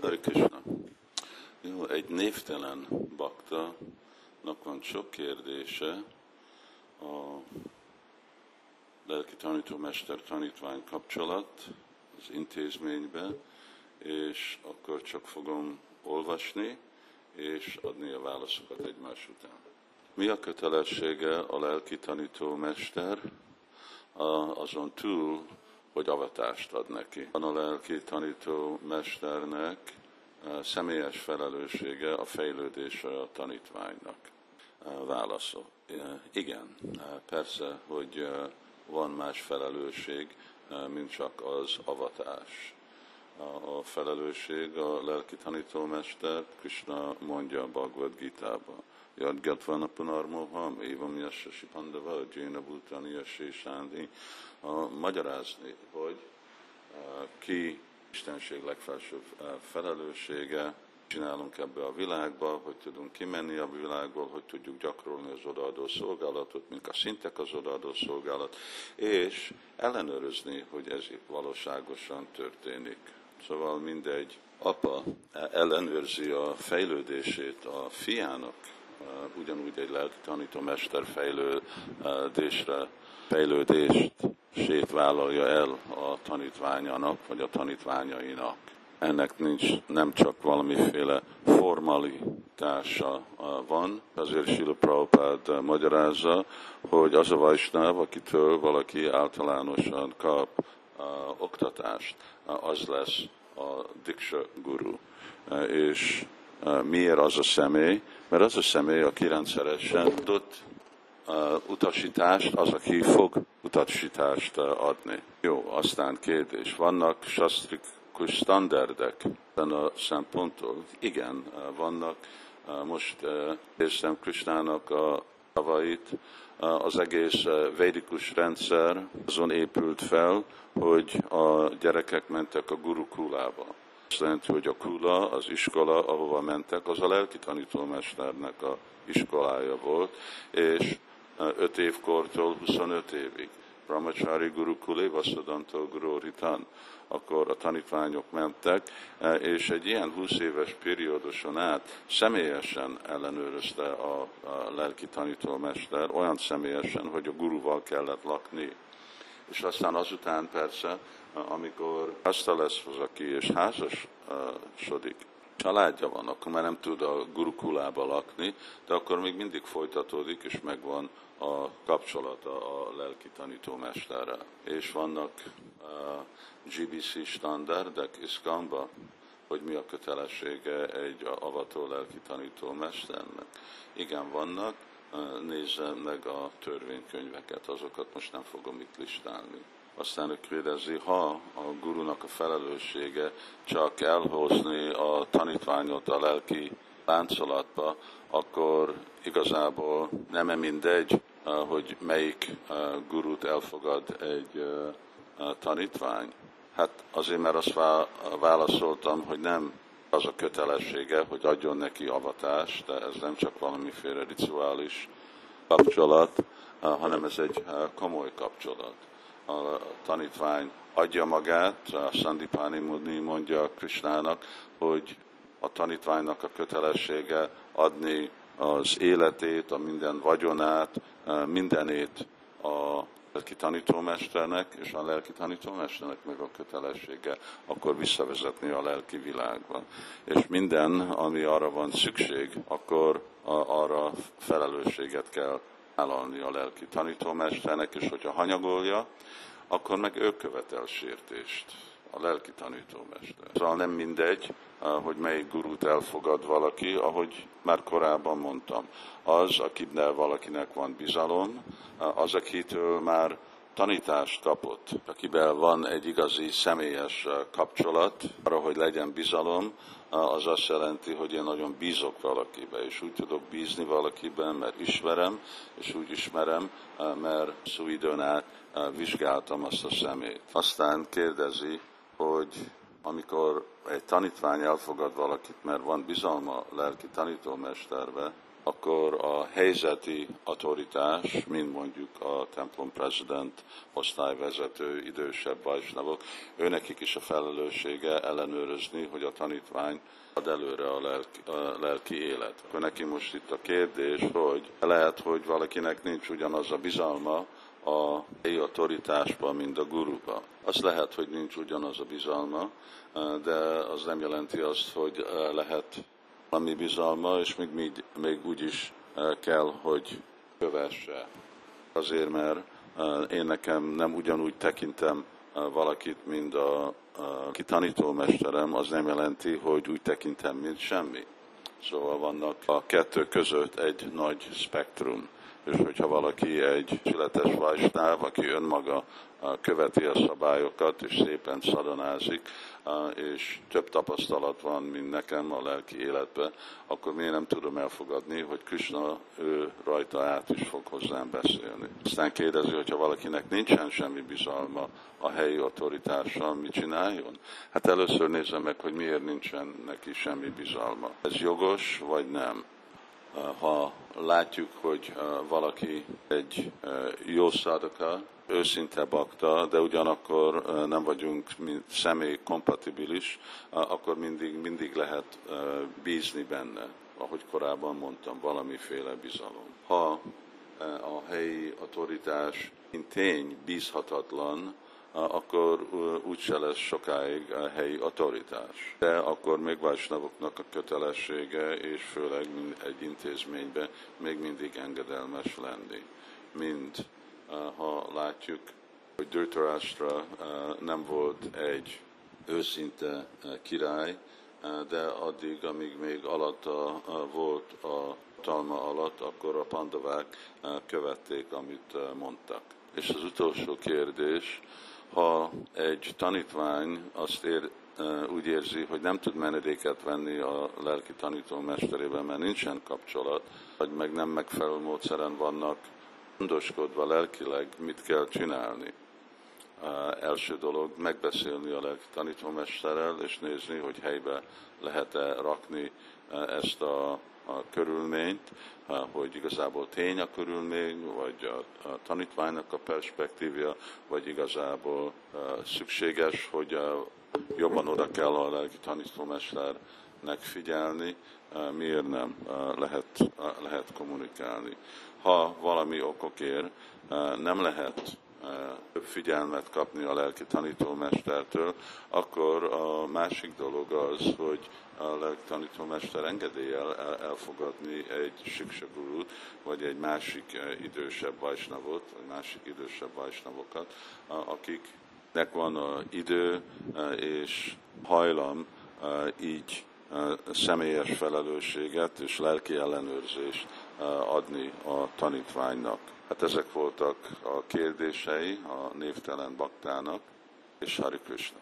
Hari Krishna. Jó, egy névtelen baktanak van sok kérdése a lelki tanítómester tanítvány kapcsolat az intézménybe, és akkor csak fogom olvasni, és adni a válaszokat egymás után. Mi a kötelessége a lelki tanítómester azon túl, hogy avatást ad neki. Van a lelki tanító mesternek személyes felelőssége a fejlődése a tanítványnak. Válaszol. Igen, persze, hogy van más felelősség, mint csak az avatás. A felelősség a lelki tanítómester, Krishna mondja a Bhagavad Gita-ba. Yadgatvana punarmoham, évam yassasi pandava, jéna bhutani yassé magyarázni, hogy ki Istenség legfelsőbb felelőssége, csinálunk ebbe a világba, hogy tudunk kimenni a világból, hogy tudjuk gyakorolni az odaadó szolgálatot, mink a szintek az odaadó szolgálat, és ellenőrizni, hogy ez valóságosan történik. Szóval mindegy apa ellenőrzi a fejlődését a fiának, ugyanúgy egy lelki tanítómester fejlődésre, fejlődést sét vállalja el a tanítványának, vagy a tanítványainak. Ennek nincs nem csak valamiféle formalitása van, azért Sila Prabhupád magyarázza, hogy az a Vajsnáv, akitől valaki általánosan kap uh, oktatást, az lesz a Diksha Guru. Uh, és uh, miért az a személy? Mert az a személy, aki rendszeresen tudott uh, utasítást, az, aki fog utasítást adni. Jó, aztán kérdés. Vannak sastrikus standardek ezen a szemponttól? Igen, vannak. Most érzem Krisnának a szavait, az egész védikus rendszer azon épült fel, hogy a gyerekek mentek a gurukulába. Azt jelenti, hogy a kula, az iskola, ahova mentek, az a lelki tanítómesternek a iskolája volt, és 5 évkortól 25 évig. Brahmachari Guru Kule Vasadantól Guru Ritan, akkor a tanítványok mentek, és egy ilyen 20 éves perióduson át személyesen ellenőrizte a, a lelki tanítómester, olyan személyesen, hogy a guruval kellett lakni. És aztán azután persze, amikor azt lesz az, aki és házasodik, családja van, akkor már nem tud a gurukulába lakni, de akkor még mindig folytatódik, és megvan a kapcsolata a lelki tanítómesterrel. És vannak uh, GBC standardek iszkamba, hogy mi a kötelessége egy avató lelki tanítómesternek. Igen, vannak, nézze meg a törvénykönyveket, azokat most nem fogom itt listálni. Aztán ő kérdezi, ha a gurunak a felelőssége csak elhozni a tanítványot a lelki láncolatba, akkor igazából nem -e mindegy, hogy melyik gurút elfogad egy tanítvány. Hát azért, mert azt válaszoltam, hogy nem az a kötelessége, hogy adjon neki avatást, de ez nem csak valamiféle rituális kapcsolat, hanem ez egy komoly kapcsolat. A tanítvány adja magát, a Sandipani Muni mondja Krisnának, hogy a tanítványnak a kötelessége adni az életét, a minden vagyonát, mindenét a lelki tanítómesternek, és a lelki tanítómesternek meg a kötelessége akkor visszavezetni a lelki világba. És minden, ami arra van szükség, akkor arra felelősséget kell vállalni a lelki tanítómesternek, és hogyha hanyagolja, akkor meg ő követel sértést a lelki tanítómester. Szóval nem mindegy, hogy melyik gurút elfogad valaki, ahogy már korábban mondtam. Az, akinek valakinek van bizalom, az, akitől már tanítást kapott, akivel van egy igazi személyes kapcsolat, arra, hogy legyen bizalom, az azt jelenti, hogy én nagyon bízok valakibe, és úgy tudok bízni valakiben, mert ismerem, és úgy ismerem, mert szó időn át vizsgáltam azt a szemét. Aztán kérdezi, hogy amikor egy tanítvány elfogad valakit, mert van bizalma lelki tanítómesterbe, akkor a helyzeti autoritás, mint mondjuk a templom prezident, osztályvezető, idősebb vajsnavok, őnekik is a felelőssége ellenőrizni, hogy a tanítvány ad előre a lelki, a lelki élet. Akkor neki most itt a kérdés, hogy lehet, hogy valakinek nincs ugyanaz a bizalma a helyi autoritásban, mint a guruba. Az lehet, hogy nincs ugyanaz a bizalma, de az nem jelenti azt, hogy lehet valami bizalma, és még, még, még úgy is kell, hogy kövesse. Azért, mert én nekem nem ugyanúgy tekintem valakit, mint a, a ki tanítómesterem, az nem jelenti, hogy úgy tekintem, mint semmi. Szóval vannak a kettő között egy nagy spektrum és hogyha valaki egy születes vajsnáv, aki önmaga követi a szabályokat, és szépen szadanázik, és több tapasztalat van, mint nekem a lelki életben, akkor miért nem tudom elfogadni, hogy Krishna ő rajta át is fog hozzám beszélni. Aztán kérdezi, hogyha valakinek nincsen semmi bizalma a helyi autoritással, mit csináljon? Hát először nézem meg, hogy miért nincsen neki semmi bizalma. Ez jogos, vagy nem? Ha látjuk, hogy valaki egy jó szadaka, őszinte bakta, de ugyanakkor nem vagyunk személy kompatibilis, akkor mindig, mindig lehet bízni benne, ahogy korábban mondtam, valamiféle bizalom. Ha a helyi autoritás tény bízhatatlan, akkor úgyse lesz sokáig a helyi autoritás. De akkor még Vajsnavoknak a kötelessége, és főleg egy intézménybe még mindig engedelmes lenni. Mind ha látjuk, hogy Dhritarashtra nem volt egy őszinte király, de addig, amíg még alatta volt a talma alatt, akkor a pandavák követték, amit mondtak. És az utolsó kérdés, ha egy tanítvány azt ér, úgy érzi, hogy nem tud menedéket venni a lelki tanító mesterében, mert nincsen kapcsolat, vagy meg nem megfelelő módszeren vannak gondoskodva lelkileg, mit kell csinálni. Első dolog megbeszélni a lelki tanítómesterrel, és nézni, hogy helybe lehet-e rakni ezt a a körülményt, hogy igazából tény a körülmény, vagy a, a tanítványnak a perspektívja, vagy igazából szükséges, hogy jobban oda kell a lelki tanítómesternek figyelni, miért nem lehet, lehet kommunikálni. Ha valami okokért nem lehet több figyelmet kapni a lelki tanítómestertől, akkor a másik dolog az, hogy a lelki tanítómester engedéllyel elfogadni egy siksagurút, vagy egy másik idősebb vajsnavot, vagy másik idősebb vajsnavokat, akiknek van idő és hajlam így személyes felelősséget és lelki ellenőrzést adni a tanítványnak. Hát ezek voltak a kérdései a névtelen baktának, és Hari Krishna.